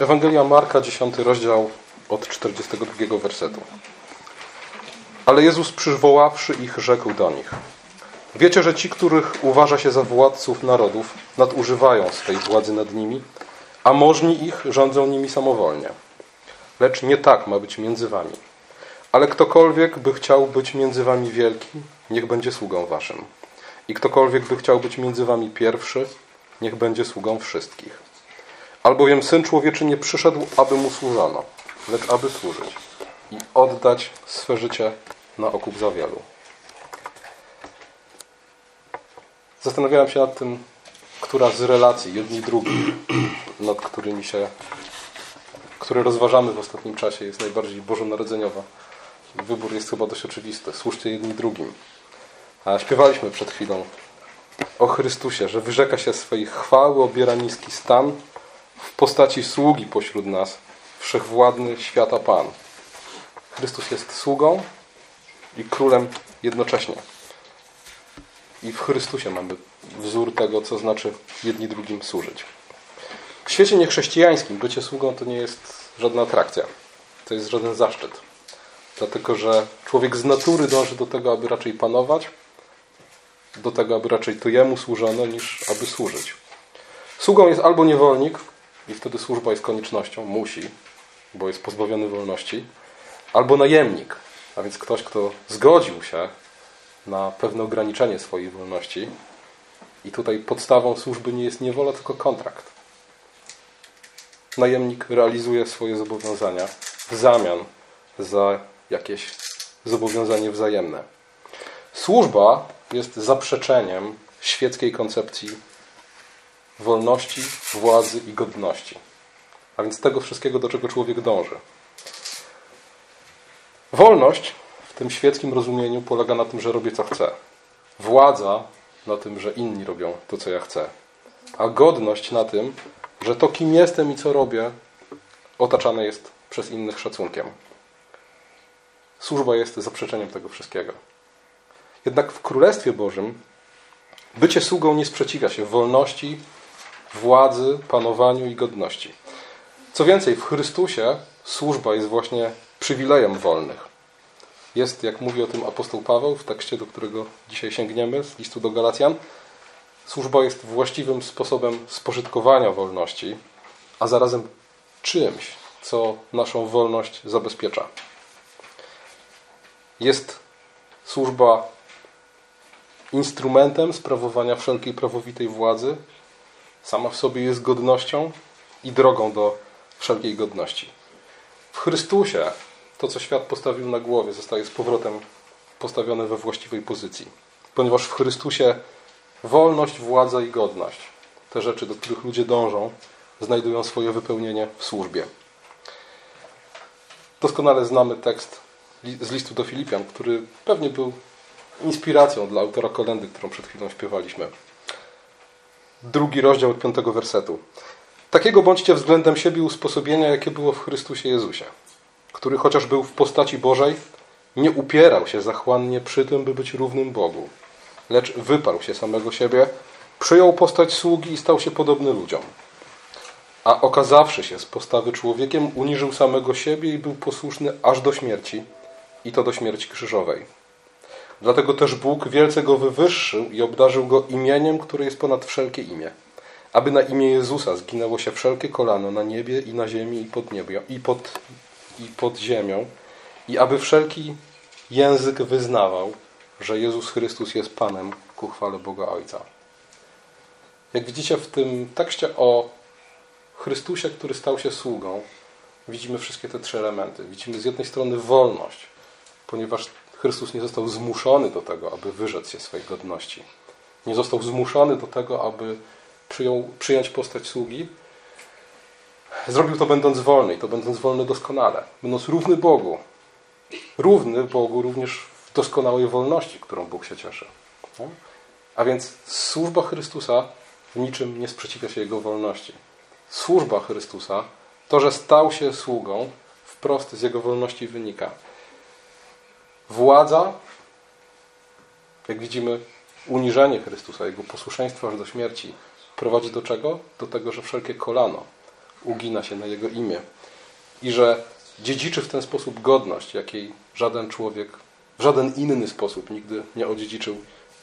Ewangelia Marka, 10 rozdział od 42 wersetu. Ale Jezus przywoławszy ich, rzekł do nich: Wiecie, że ci, których uważa się za władców narodów, nadużywają swej władzy nad nimi, a możni ich rządzą nimi samowolnie. Lecz nie tak ma być między wami. Ale ktokolwiek by chciał być między wami wielki, niech będzie sługą waszym. I ktokolwiek by chciał być między wami pierwszy, niech będzie sługą wszystkich. Albowiem Syn Człowieczy nie przyszedł, aby mu służono, lecz aby służyć i oddać swe życie na okup za wielu. Zastanawiałem się nad tym, która z relacji, jedni drugi, nad którymi się, które rozważamy w ostatnim czasie, jest najbardziej bożonarodzeniowa. Wybór jest chyba dość oczywisty. Służcie jedni drugim. A śpiewaliśmy przed chwilą o Chrystusie, że wyrzeka się swojej chwały, obiera niski stan w postaci sługi pośród nas, wszechwładny świata Pan. Chrystus jest sługą i królem jednocześnie. I w Chrystusie mamy wzór tego, co znaczy jedni drugim służyć. W świecie niechrześcijańskim bycie sługą to nie jest żadna atrakcja. To jest żaden zaszczyt. Dlatego, że człowiek z natury dąży do tego, aby raczej panować, do tego, aby raczej to jemu służono, niż aby służyć. Sługą jest albo niewolnik, i wtedy służba jest koniecznością, musi, bo jest pozbawiony wolności, albo najemnik, a więc ktoś, kto zgodził się na pewne ograniczenie swojej wolności. I tutaj podstawą służby nie jest niewola, tylko kontrakt. Najemnik realizuje swoje zobowiązania w zamian za jakieś zobowiązanie wzajemne. Służba jest zaprzeczeniem świeckiej koncepcji wolności, władzy i godności. A więc tego wszystkiego, do czego człowiek dąży. Wolność w tym świeckim rozumieniu polega na tym, że robię co chcę. Władza na tym, że inni robią to, co ja chcę. A godność na tym, że to, kim jestem i co robię, otaczane jest przez innych szacunkiem. Służba jest zaprzeczeniem tego wszystkiego. Jednak w Królestwie Bożym bycie sługą nie sprzeciwia się wolności, władzy, panowaniu i godności. Co więcej, w Chrystusie służba jest właśnie przywilejem wolnych. Jest, jak mówi o tym apostoł Paweł w tekście, do którego dzisiaj sięgniemy, z listu do Galacjan, służba jest właściwym sposobem spożytkowania wolności, a zarazem czymś, co naszą wolność zabezpiecza. Jest służba instrumentem sprawowania wszelkiej prawowitej władzy, sama w sobie jest godnością i drogą do wszelkiej godności. W Chrystusie to, co świat postawił na głowie, zostaje z powrotem postawione we właściwej pozycji. Ponieważ w Chrystusie wolność, władza i godność, te rzeczy, do których ludzie dążą, znajdują swoje wypełnienie w służbie. Doskonale znamy tekst z listu do Filipian, który pewnie był inspiracją dla autora kolendy, którą przed chwilą śpiewaliśmy drugi rozdział od piątego wersetu. Takiego bądźcie względem siebie usposobienia, jakie było w Chrystusie Jezusie, który chociaż był w postaci Bożej, nie upierał się zachłannie przy tym, by być równym Bogu, lecz wyparł się samego siebie, przyjął postać sługi i stał się podobny ludziom. A okazawszy się z postawy człowiekiem, uniżył samego siebie i był posłuszny aż do śmierci, i to do śmierci krzyżowej Dlatego też Bóg wielce go wywyższył i obdarzył go imieniem, które jest ponad wszelkie imię. Aby na imię Jezusa zginęło się wszelkie kolano na niebie i na ziemi i pod, niebie, i pod, i pod ziemią. I aby wszelki język wyznawał, że Jezus Chrystus jest Panem ku chwale Boga Ojca. Jak widzicie w tym tekście o Chrystusie, który stał się sługą, widzimy wszystkie te trzy elementy. Widzimy z jednej strony wolność, ponieważ Chrystus nie został zmuszony do tego, aby wyrzec się swojej godności. Nie został zmuszony do tego, aby przyjął, przyjąć postać sługi. Zrobił to będąc wolny i to będąc wolny doskonale. Będąc równy Bogu. Równy Bogu również w doskonałej wolności, którą Bóg się cieszy. A więc służba Chrystusa w niczym nie sprzeciwia się Jego wolności. Służba Chrystusa, to, że stał się sługą, wprost z Jego wolności wynika. Władza, jak widzimy, uniżenie Chrystusa, Jego posłuszeństwo aż do śmierci prowadzi do czego? Do tego, że wszelkie kolano, ugina się na Jego imię i że dziedziczy w ten sposób godność, jakiej żaden człowiek w żaden inny sposób nigdy nie odziedziczył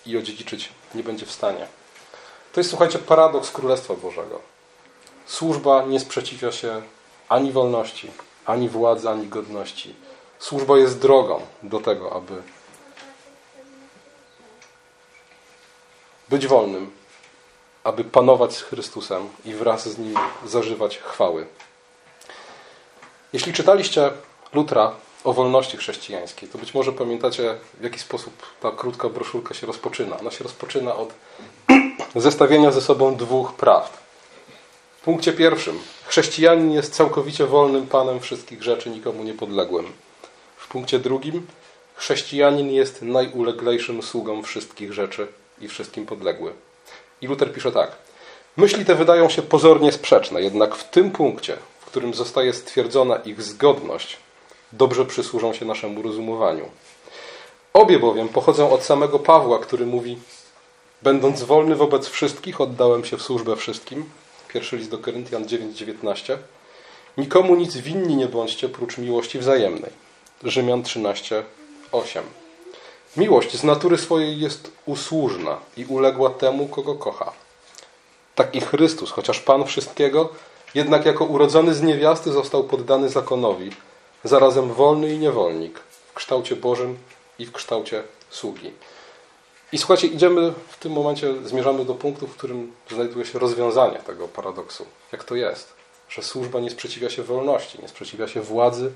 i odziedziczyć nie będzie w stanie. To jest, słuchajcie, paradoks Królestwa Bożego. Służba nie sprzeciwia się ani wolności, ani władzy, ani godności. Służba jest drogą do tego, aby być wolnym, aby panować z Chrystusem i wraz z Nim zażywać chwały. Jeśli czytaliście Lutra o wolności chrześcijańskiej, to być może pamiętacie, w jaki sposób ta krótka broszurka się rozpoczyna. Ona się rozpoczyna od zestawienia ze sobą dwóch prawd. W punkcie pierwszym chrześcijanin jest całkowicie wolnym panem wszystkich rzeczy, nikomu niepodległym. Punkcie drugim chrześcijanin jest najuleglejszym sługą wszystkich rzeczy i wszystkim podległy. I Luther pisze tak. Myśli te wydają się pozornie sprzeczne, jednak w tym punkcie, w którym zostaje stwierdzona ich zgodność, dobrze przysłużą się naszemu rozumowaniu. Obie bowiem pochodzą od samego Pawła, który mówi: Będąc wolny wobec wszystkich, oddałem się w służbę wszystkim. Pierwszy list do Koryntian 9:19. Nikomu nic winni nie bądźcie prócz miłości wzajemnej. Rzymian 13:8. Miłość z natury swojej jest usłużna i uległa temu, kogo kocha. Tak i Chrystus, chociaż Pan wszystkiego, jednak jako urodzony z niewiasty został poddany zakonowi, zarazem wolny i niewolnik, w kształcie Bożym i w kształcie sługi. I słuchajcie, idziemy w tym momencie, zmierzamy do punktu, w którym znajduje się rozwiązanie tego paradoksu. Jak to jest? Że służba nie sprzeciwia się wolności, nie sprzeciwia się władzy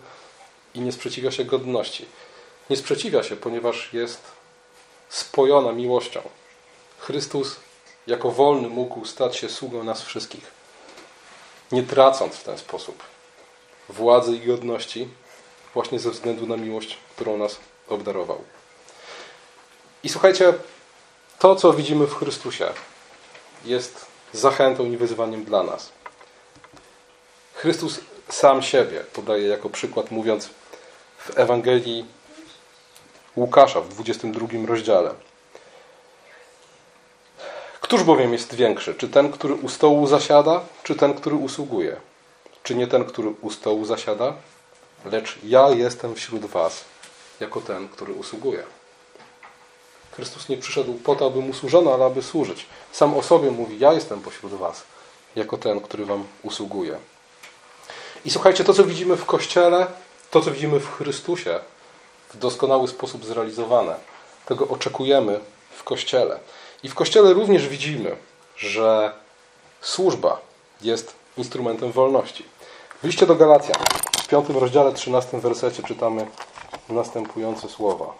i nie sprzeciwia się godności. Nie sprzeciwia się, ponieważ jest spojona miłością. Chrystus jako wolny mógł stać się sługą nas wszystkich, nie tracąc w ten sposób władzy i godności, właśnie ze względu na miłość, którą nas obdarował. I słuchajcie, to, co widzimy w Chrystusie, jest zachętą i wyzwaniem dla nas. Chrystus sam siebie podaje jako przykład, mówiąc w Ewangelii Łukasza w 22 rozdziale. Któż bowiem jest większy? Czy ten, który u stołu zasiada, czy ten, który usługuje? Czy nie ten, który u stołu zasiada? Lecz ja jestem wśród was, jako ten, który usługuje. Chrystus nie przyszedł po to, aby mu służono, ale aby służyć. Sam o sobie mówi: Ja jestem pośród was, jako ten, który wam usługuje. I słuchajcie, to co widzimy w Kościele, to co widzimy w Chrystusie, w doskonały sposób zrealizowane. Tego oczekujemy w Kościele. I w Kościele również widzimy, że służba jest instrumentem wolności. W liście do Galacjan, w 5 rozdziale, 13 wersecie czytamy następujące słowa.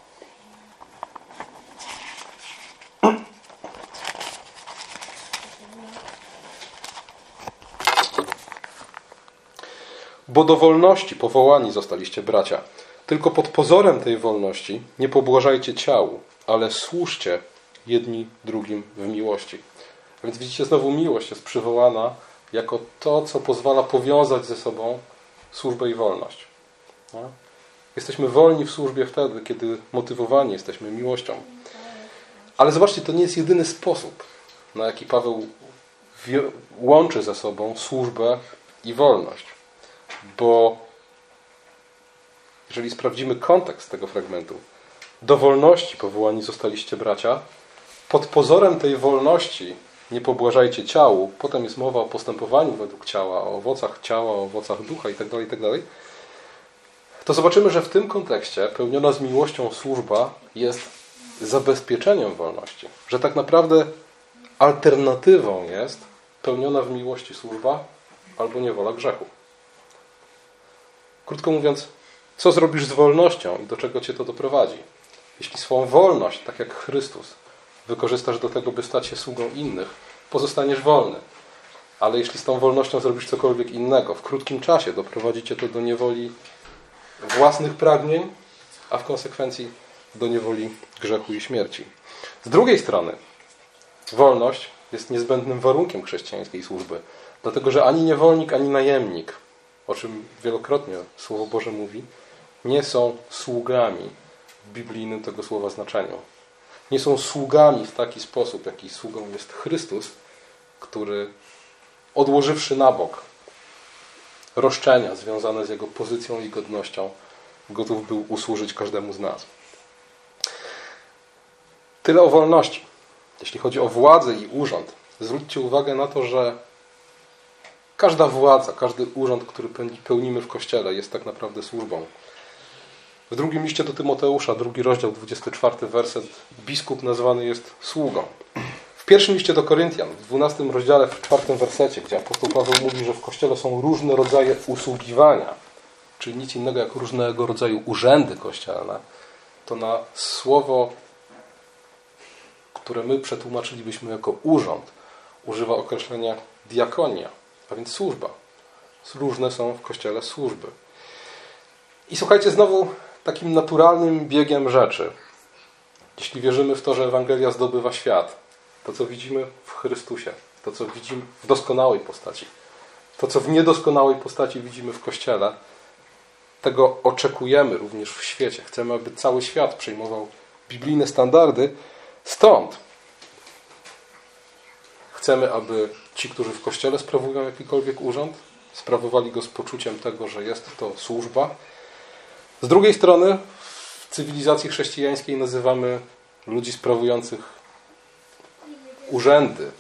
Bo do wolności powołani zostaliście bracia. Tylko pod pozorem tej wolności nie pobłażajcie ciału, ale służcie jedni drugim w miłości. A więc widzicie, znowu miłość jest przywołana jako to, co pozwala powiązać ze sobą służbę i wolność. No? Jesteśmy wolni w służbie wtedy, kiedy motywowani jesteśmy miłością. Ale zobaczcie, to nie jest jedyny sposób, na jaki Paweł łączy ze sobą służbę i wolność. Bo jeżeli sprawdzimy kontekst tego fragmentu, do wolności powołani zostaliście bracia, pod pozorem tej wolności nie pobłażajcie ciału, potem jest mowa o postępowaniu według ciała, o owocach ciała, o owocach ducha itd., tak itd., tak to zobaczymy, że w tym kontekście pełniona z miłością służba jest zabezpieczeniem wolności. Że tak naprawdę alternatywą jest pełniona w miłości służba albo niewola grzechu. Krótko mówiąc, co zrobisz z wolnością i do czego cię to doprowadzi? Jeśli swą wolność, tak jak Chrystus, wykorzystasz do tego, by stać się sługą innych, pozostaniesz wolny. Ale jeśli z tą wolnością zrobisz cokolwiek innego, w krótkim czasie doprowadzi cię to do niewoli własnych pragnień, a w konsekwencji do niewoli grzechu i śmierci. Z drugiej strony, wolność jest niezbędnym warunkiem chrześcijańskiej służby, dlatego że ani niewolnik, ani najemnik, o czym wielokrotnie Słowo Boże mówi, nie są sługami w biblijnym tego słowa znaczeniu nie są sługami w taki sposób, jaki sługą jest Chrystus, który odłożywszy na bok roszczenia związane z jego pozycją i godnością gotów był usłużyć każdemu z nas. Tyle o wolności. Jeśli chodzi o władzę i urząd, zwróćcie uwagę na to, że każda władza, każdy urząd, który pełnimy w Kościele jest tak naprawdę służbą. W drugim liście do Tymoteusza, drugi rozdział, 24 werset, biskup nazwany jest sługą. W pierwszym liście do Koryntian, w 12 rozdziale, w czwartym wersecie, gdzie apostoł Paweł mówi, że w Kościele są różne rodzaje usługiwania, czyli nic innego jak różnego rodzaju urzędy kościelne, to na słowo, które my przetłumaczylibyśmy jako urząd, używa określenia diakonia, a więc służba. Różne są w Kościele służby. I słuchajcie, znowu takim naturalnym biegiem rzeczy, jeśli wierzymy w to, że Ewangelia zdobywa świat, to co widzimy w Chrystusie, to co widzimy w doskonałej postaci, to co w niedoskonałej postaci widzimy w Kościele, tego oczekujemy również w świecie. Chcemy, aby cały świat przejmował biblijne standardy. Stąd chcemy, aby ci, którzy w Kościele sprawują jakikolwiek urząd, sprawowali go z poczuciem tego, że jest to służba. Z drugiej strony w cywilizacji chrześcijańskiej nazywamy ludzi sprawujących urzędy,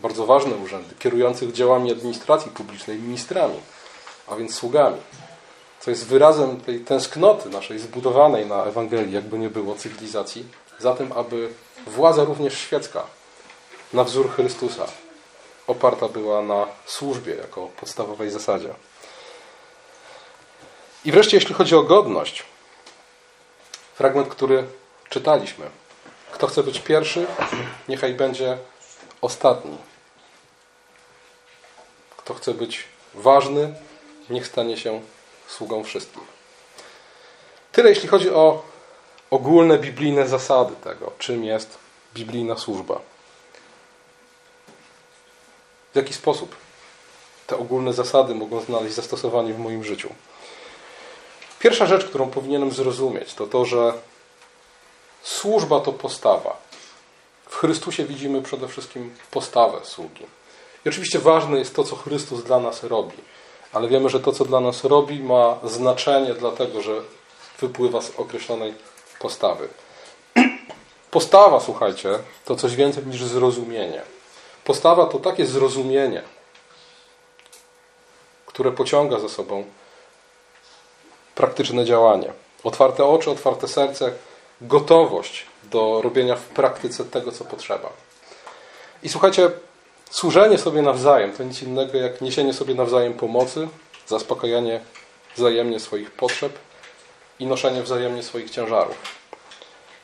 bardzo ważne urzędy, kierujących działami administracji publicznej ministrami, a więc sługami co jest wyrazem tej tęsknoty naszej zbudowanej na Ewangelii, jakby nie było, cywilizacji, za tym, aby władza również świecka, na wzór Chrystusa, oparta była na służbie jako podstawowej zasadzie. I wreszcie, jeśli chodzi o godność, fragment, który czytaliśmy. Kto chce być pierwszy, niechaj będzie ostatni. Kto chce być ważny, niech stanie się sługą wszystkim. Tyle jeśli chodzi o ogólne biblijne zasady tego, czym jest biblijna służba. W jaki sposób te ogólne zasady mogą znaleźć zastosowanie w moim życiu? Pierwsza rzecz, którą powinienem zrozumieć, to to, że służba to postawa. W Chrystusie widzimy przede wszystkim postawę sługi. I oczywiście ważne jest to, co Chrystus dla nas robi ale wiemy, że to, co dla nas robi, ma znaczenie, dlatego że wypływa z określonej postawy. Postawa, słuchajcie, to coś więcej niż zrozumienie. Postawa to takie zrozumienie, które pociąga za sobą praktyczne działanie. Otwarte oczy, otwarte serce, gotowość do robienia w praktyce tego, co potrzeba. I słuchajcie, Służenie sobie nawzajem to nic innego jak niesienie sobie nawzajem pomocy, zaspokajanie wzajemnie swoich potrzeb i noszenie wzajemnie swoich ciężarów.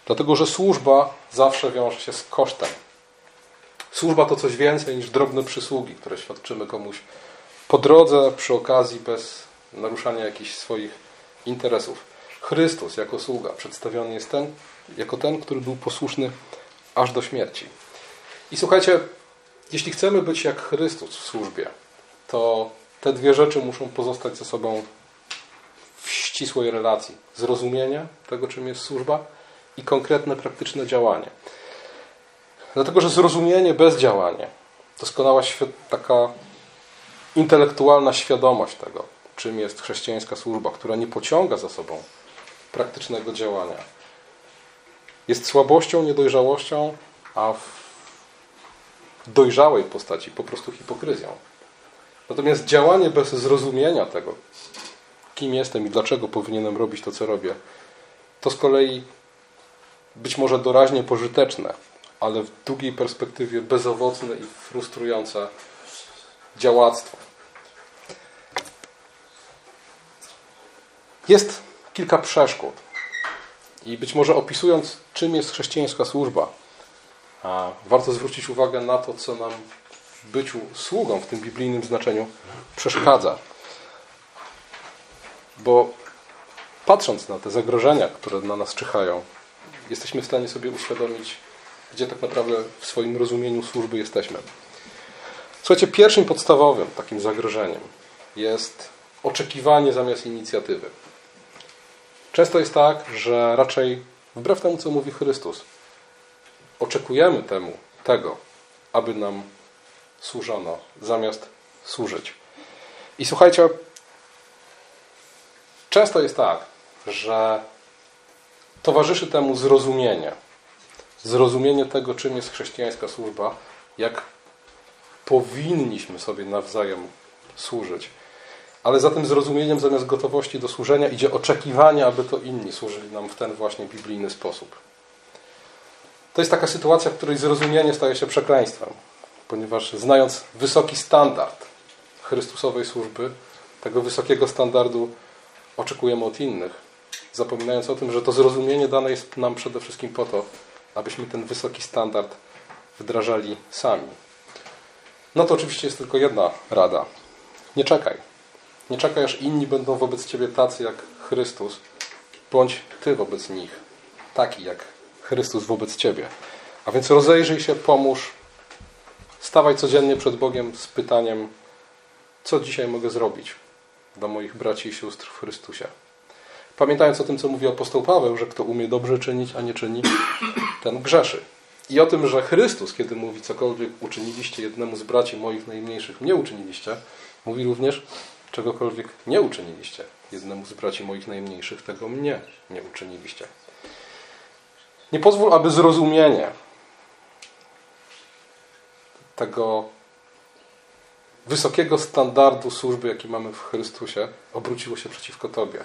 Dlatego, że służba zawsze wiąże się z kosztem. Służba to coś więcej niż drobne przysługi, które świadczymy komuś po drodze, przy okazji, bez naruszania jakichś swoich interesów. Chrystus jako sługa przedstawiony jest ten, jako ten, który był posłuszny aż do śmierci. I słuchajcie, jeśli chcemy być jak Chrystus w służbie, to te dwie rzeczy muszą pozostać ze sobą w ścisłej relacji. Zrozumienie tego, czym jest służba i konkretne, praktyczne działanie. Dlatego, że zrozumienie bez działania, doskonała taka intelektualna świadomość tego, czym jest chrześcijańska służba, która nie pociąga za sobą praktycznego działania, jest słabością, niedojrzałością, a w dojrzałej postaci, po prostu hipokryzją. Natomiast działanie bez zrozumienia tego, kim jestem i dlaczego powinienem robić to, co robię, to z kolei być może doraźnie pożyteczne, ale w długiej perspektywie bezowocne i frustrujące działactwo. Jest kilka przeszkód. I być może opisując, czym jest chrześcijańska służba, warto zwrócić uwagę na to, co nam w byciu sługą w tym biblijnym znaczeniu przeszkadza. Bo patrząc na te zagrożenia, które na nas czyhają, jesteśmy w stanie sobie uświadomić, gdzie tak naprawdę w swoim rozumieniu służby jesteśmy. Słuchajcie, pierwszym podstawowym takim zagrożeniem jest oczekiwanie zamiast inicjatywy. Często jest tak, że raczej wbrew temu, co mówi Chrystus, oczekujemy temu, tego, aby nam służono, zamiast służyć. I słuchajcie, często jest tak, że towarzyszy temu zrozumienie. Zrozumienie tego, czym jest chrześcijańska służba, jak powinniśmy sobie nawzajem służyć. Ale za tym zrozumieniem, zamiast gotowości do służenia, idzie oczekiwanie, aby to inni służyli nam w ten właśnie biblijny sposób. To jest taka sytuacja, w której zrozumienie staje się przekleństwem, ponieważ znając wysoki standard Chrystusowej służby, tego wysokiego standardu oczekujemy od innych, zapominając o tym, że to zrozumienie dane jest nam przede wszystkim po to, abyśmy ten wysoki standard wdrażali sami. No to oczywiście jest tylko jedna rada. Nie czekaj. Nie czekaj, aż inni będą wobec Ciebie tacy jak Chrystus. Bądź Ty wobec nich taki jak Chrystus wobec Ciebie. A więc rozejrzyj się, pomóż. Stawaj codziennie przed Bogiem z pytaniem, co dzisiaj mogę zrobić dla moich braci i sióstr w Chrystusie. Pamiętając o tym, co mówi apostoł Paweł, że kto umie dobrze czynić, a nie czyni, ten grzeszy. I o tym, że Chrystus, kiedy mówi cokolwiek uczyniliście jednemu z braci moich najmniejszych, mnie uczyniliście, mówi również, czegokolwiek nie uczyniliście jednemu z braci moich najmniejszych, tego mnie nie uczyniliście. Nie pozwól, aby zrozumienie tego wysokiego standardu służby, jaki mamy w Chrystusie, obróciło się przeciwko Tobie.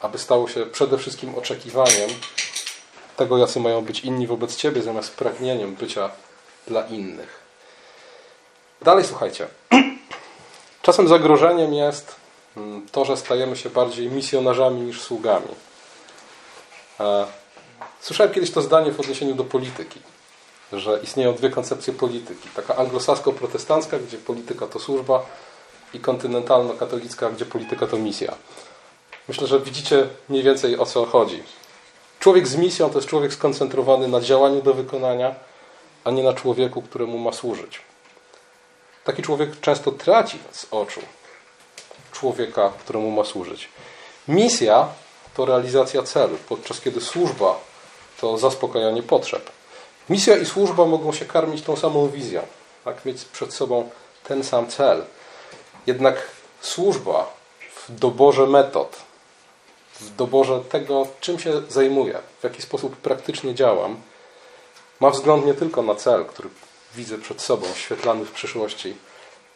Aby stało się przede wszystkim oczekiwaniem tego, jacy mają być inni wobec Ciebie, zamiast pragnieniem bycia dla innych. Dalej słuchajcie. Czasem zagrożeniem jest mm, to, że stajemy się bardziej misjonarzami niż sługami. E, słyszałem kiedyś to zdanie w odniesieniu do polityki, że istnieją dwie koncepcje polityki. Taka anglosasko-protestancka, gdzie polityka to służba i kontynentalno-katolicka, gdzie polityka to misja. Myślę, że widzicie mniej więcej o co chodzi. Człowiek z misją to jest człowiek skoncentrowany na działaniu do wykonania, a nie na człowieku, któremu ma służyć. Taki człowiek często traci z oczu człowieka, któremu ma służyć. Misja to realizacja celu, podczas kiedy służba to zaspokajanie potrzeb. Misja i służba mogą się karmić tą samą wizją, tak? mieć przed sobą ten sam cel. Jednak służba w doborze metod, w doborze tego, czym się zajmuję, w jaki sposób praktycznie działam, ma wzgląd nie tylko na cel, który widzę przed sobą, świetlany w przyszłości,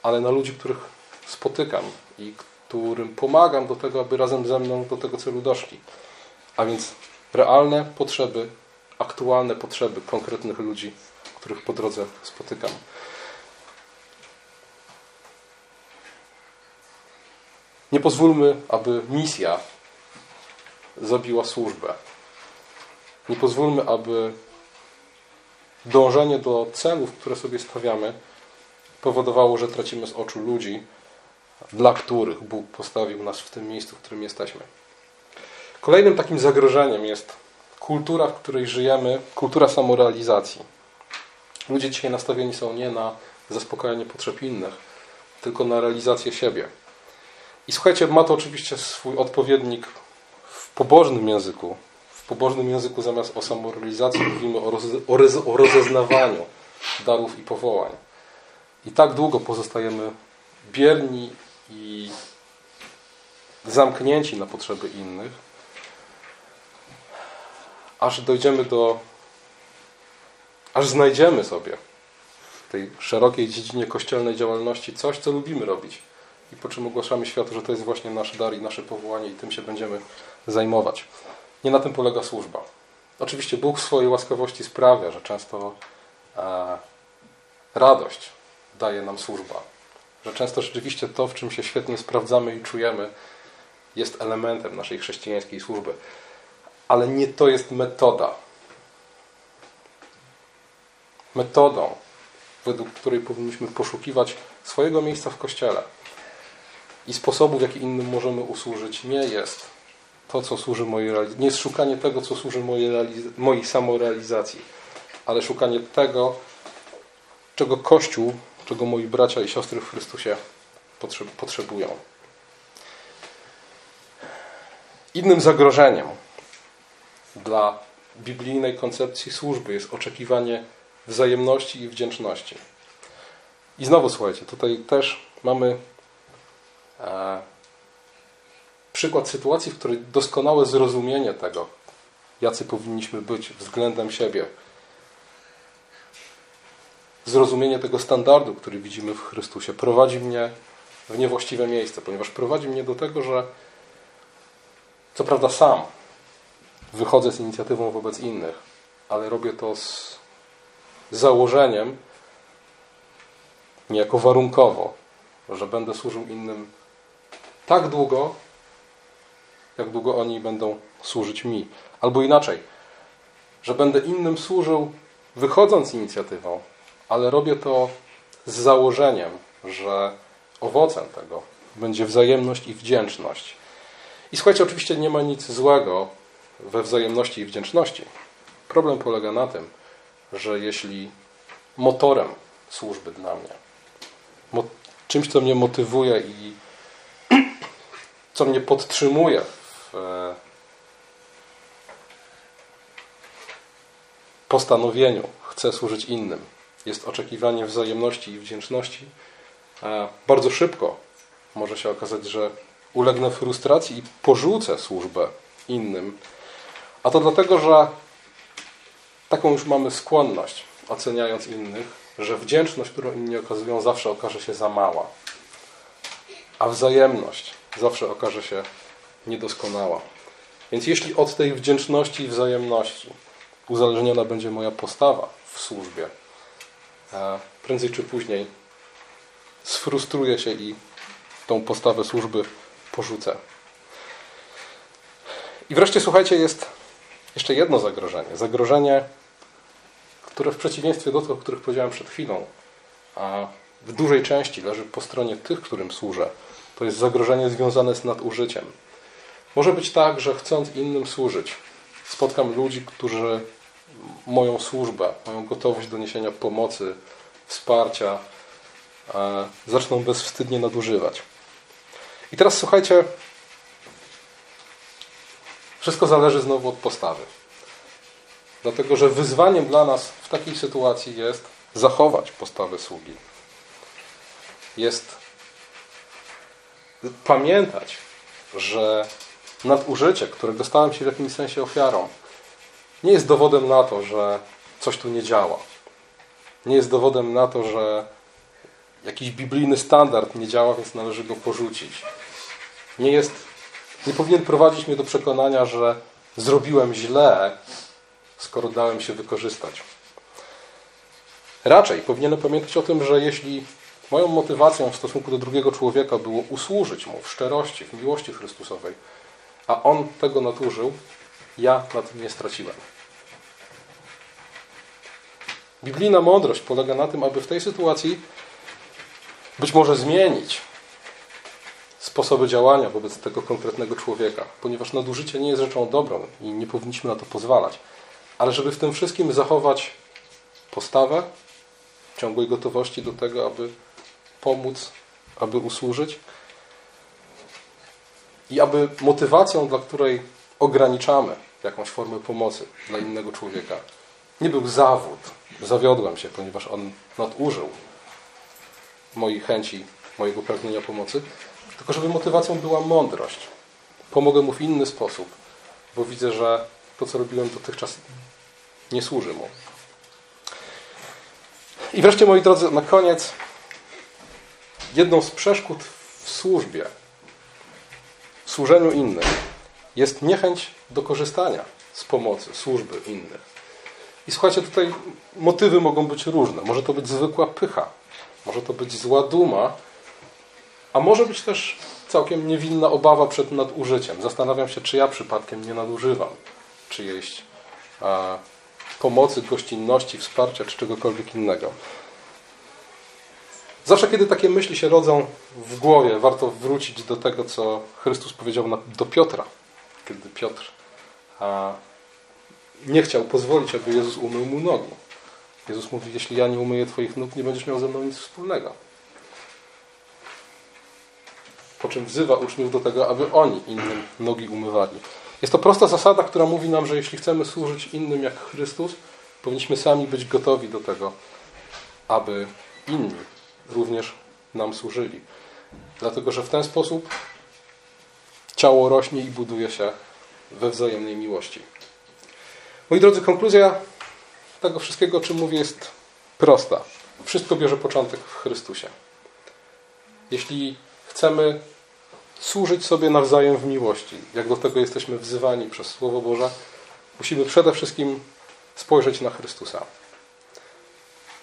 ale na ludzi, których spotykam i którym pomagam do tego, aby razem ze mną do tego celu doszli. A więc realne potrzeby, aktualne potrzeby konkretnych ludzi, których po drodze spotykam. Nie pozwólmy, aby misja zabiła służbę. Nie pozwólmy, aby dążenie do celów, które sobie stawiamy, powodowało, że tracimy z oczu ludzi, dla których Bóg postawił nas w tym miejscu, w którym jesteśmy. Kolejnym takim zagrożeniem jest kultura, w której żyjemy, kultura samorealizacji. Ludzie dzisiaj nastawieni są nie na zaspokajanie potrzeb innych, tylko na realizację siebie. I słuchajcie, ma to oczywiście swój odpowiednik pobożnym języku. W pobożnym języku zamiast o samorealizacji mówimy o, roze, o, reze, o rozeznawaniu darów i powołań. I tak długo pozostajemy bierni i zamknięci na potrzeby innych, aż dojdziemy do, aż znajdziemy sobie w tej szerokiej dziedzinie kościelnej działalności coś, co lubimy robić i po czym ogłaszamy światu, że to jest właśnie nasz dar i nasze powołanie i tym się będziemy zajmować. Nie na tym polega służba. Oczywiście Bóg w swojej łaskawości sprawia, że często e, radość daje nam służba. Że często rzeczywiście to, w czym się świetnie sprawdzamy i czujemy, jest elementem naszej chrześcijańskiej służby. Ale nie to jest metoda. Metodą, według której powinniśmy poszukiwać swojego miejsca w Kościele i sposobu, w jaki innym możemy usłużyć, nie jest to, co służy mojej realizacji. Nie jest szukanie tego, co służy mojej, mojej samorealizacji, ale szukanie tego, czego Kościół czego moi bracia i siostry w Chrystusie potrzebują. Innym zagrożeniem dla biblijnej koncepcji służby jest oczekiwanie wzajemności i wdzięczności. I znowu słuchajcie, tutaj też mamy przykład sytuacji, w której doskonałe zrozumienie tego, jacy powinniśmy być względem siebie, zrozumienie tego standardu, który widzimy w Chrystusie, prowadzi mnie w niewłaściwe miejsce, ponieważ prowadzi mnie do tego, że co prawda sam wychodzę z inicjatywą wobec innych, ale robię to z założeniem, niejako warunkowo, że będę służył innym tak długo, jak długo oni będą służyć mi. Albo inaczej, że będę innym służył wychodząc z inicjatywą, ale robię to z założeniem, że owocem tego będzie wzajemność i wdzięczność. I słuchajcie, oczywiście nie ma nic złego we wzajemności i wdzięczności. Problem polega na tym, że jeśli motorem służby dla mnie, czymś, co mnie motywuje i co mnie podtrzymuje w postanowieniu, chcę służyć innym, jest oczekiwanie wzajemności i wdzięczności, bardzo szybko może się okazać, że ulegnę frustracji i porzucę służbę innym. A to dlatego, że taką już mamy skłonność, oceniając innych, że wdzięczność, którą inni okazują, zawsze okaże się za mała, a wzajemność zawsze okaże się niedoskonała. Więc jeśli od tej wdzięczności i wzajemności uzależniona będzie moja postawa w służbie, prędzej czy później sfrustruję się i tą postawę służby porzucę. I wreszcie, słuchajcie, jest jeszcze jedno zagrożenie. Zagrożenie, które w przeciwieństwie do tych, o których powiedziałem przed chwilą, a w dużej części leży po stronie tych, którym służę. To jest zagrożenie związane z nadużyciem. Może być tak, że chcąc innym służyć, spotkam ludzi, którzy moją służbę, moją gotowość do niesienia pomocy, wsparcia, zaczną bezwstydnie nadużywać. I teraz słuchajcie, wszystko zależy znowu od postawy. Dlatego, że wyzwaniem dla nas w takiej sytuacji jest zachować postawę sługi. Jest pamiętać, że nadużycie, którego stałem się w jakimś sensie ofiarą, nie jest dowodem na to, że coś tu nie działa. Nie jest dowodem na to, że jakiś biblijny standard nie działa, więc należy go porzucić. Nie jest, nie powinien prowadzić mnie do przekonania, że zrobiłem źle, skoro dałem się wykorzystać. Raczej powinienem pamiętać o tym, że jeśli moją motywacją w stosunku do drugiego człowieka było usłużyć mu w szczerości, w miłości Chrystusowej, a on tego nadużył, ja na tym nie straciłem. Biblijna mądrość polega na tym, aby w tej sytuacji być może zmienić sposoby działania wobec tego konkretnego człowieka, ponieważ nadużycie nie jest rzeczą dobrą i nie powinniśmy na to pozwalać. Ale żeby w tym wszystkim zachować postawę ciągłej gotowości do tego, aby pomóc, aby usłużyć i aby motywacją, dla której ograniczamy jakąś formę pomocy dla innego człowieka, nie był zawód. Zawiodłem się, ponieważ on nadużył moich chęci, mojego pragnienia pomocy, tylko żeby motywacją była mądrość. Pomogę mu w inny sposób, bo widzę, że to, co robiłem dotychczas, nie służy mu. I wreszcie, moi drodzy, na koniec, jedną z przeszkód w służbie, w służeniu innym, jest niechęć do korzystania z pomocy, służby innych. I słuchajcie, tutaj motywy mogą być różne. Może to być zwykła pycha, może to być zła duma, a może być też całkiem niewinna obawa przed nadużyciem. Zastanawiam się, czy ja przypadkiem nie nadużywam czyjejś a, pomocy, gościnności, wsparcia czy czegokolwiek innego. Zawsze, kiedy takie myśli się rodzą w głowie, warto wrócić do tego, co Chrystus powiedział do Piotra, kiedy Piotr nie chciał pozwolić, aby Jezus umył mu nogi. Jezus mówi, jeśli ja nie umyję Twoich nóg, nie będziesz miał ze mną nic wspólnego. Po czym wzywa uczniów do tego, aby oni innym nogi umywali. Jest to prosta zasada, która mówi nam, że jeśli chcemy służyć innym jak Chrystus, powinniśmy sami być gotowi do tego, aby inni również nam służyli. Dlatego, że w ten sposób ciało rośnie i buduje się we wzajemnej miłości. Moi drodzy, konkluzja tego wszystkiego, o czym mówię, jest prosta. Wszystko bierze początek w Chrystusie. Jeśli chcemy służyć sobie nawzajem w miłości, jak do tego jesteśmy wzywani przez Słowo Boże, musimy przede wszystkim spojrzeć na Chrystusa.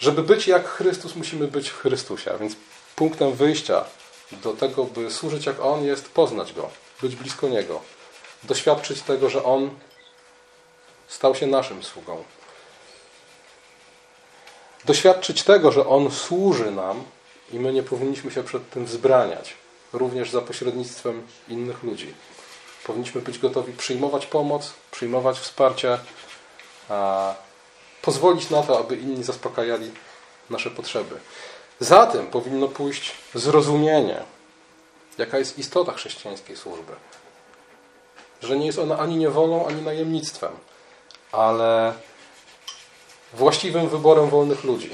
Żeby być jak Chrystus, musimy być w Chrystusie. A więc punktem wyjścia do tego, by służyć jak On, jest poznać Go, być blisko Niego, doświadczyć tego, że On stał się naszym sługą. Doświadczyć tego, że On służy nam i my nie powinniśmy się przed tym wzbraniać, również za pośrednictwem innych ludzi. Powinniśmy być gotowi przyjmować pomoc, przyjmować wsparcie, pozwolić na to, aby inni zaspokajali nasze potrzeby. Za tym powinno pójść zrozumienie, jaka jest istota chrześcijańskiej służby. Że nie jest ona ani niewolą, ani najemnictwem, ale właściwym wyborem wolnych ludzi,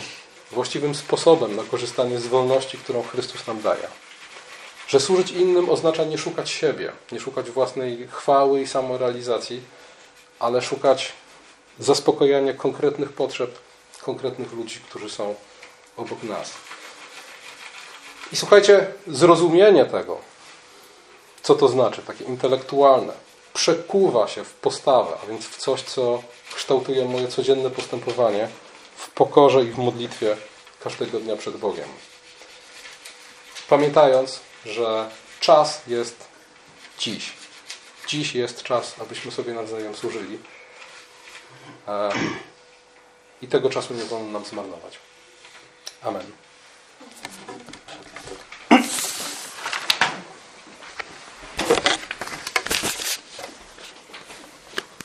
właściwym sposobem na korzystanie z wolności, którą Chrystus nam daje. Że służyć innym oznacza nie szukać siebie, nie szukać własnej chwały i samorealizacji, ale szukać zaspokojenia konkretnych potrzeb konkretnych ludzi, którzy są obok nas. I słuchajcie, zrozumienie tego, co to znaczy, takie intelektualne, przekuwa się w postawę, a więc w coś, co kształtuje moje codzienne postępowanie w pokorze i w modlitwie każdego dnia przed Bogiem. Pamiętając, że czas jest dziś. Dziś jest czas, abyśmy sobie nawzajem służyli. I tego czasu nie wolno nam zmarnować. Amen.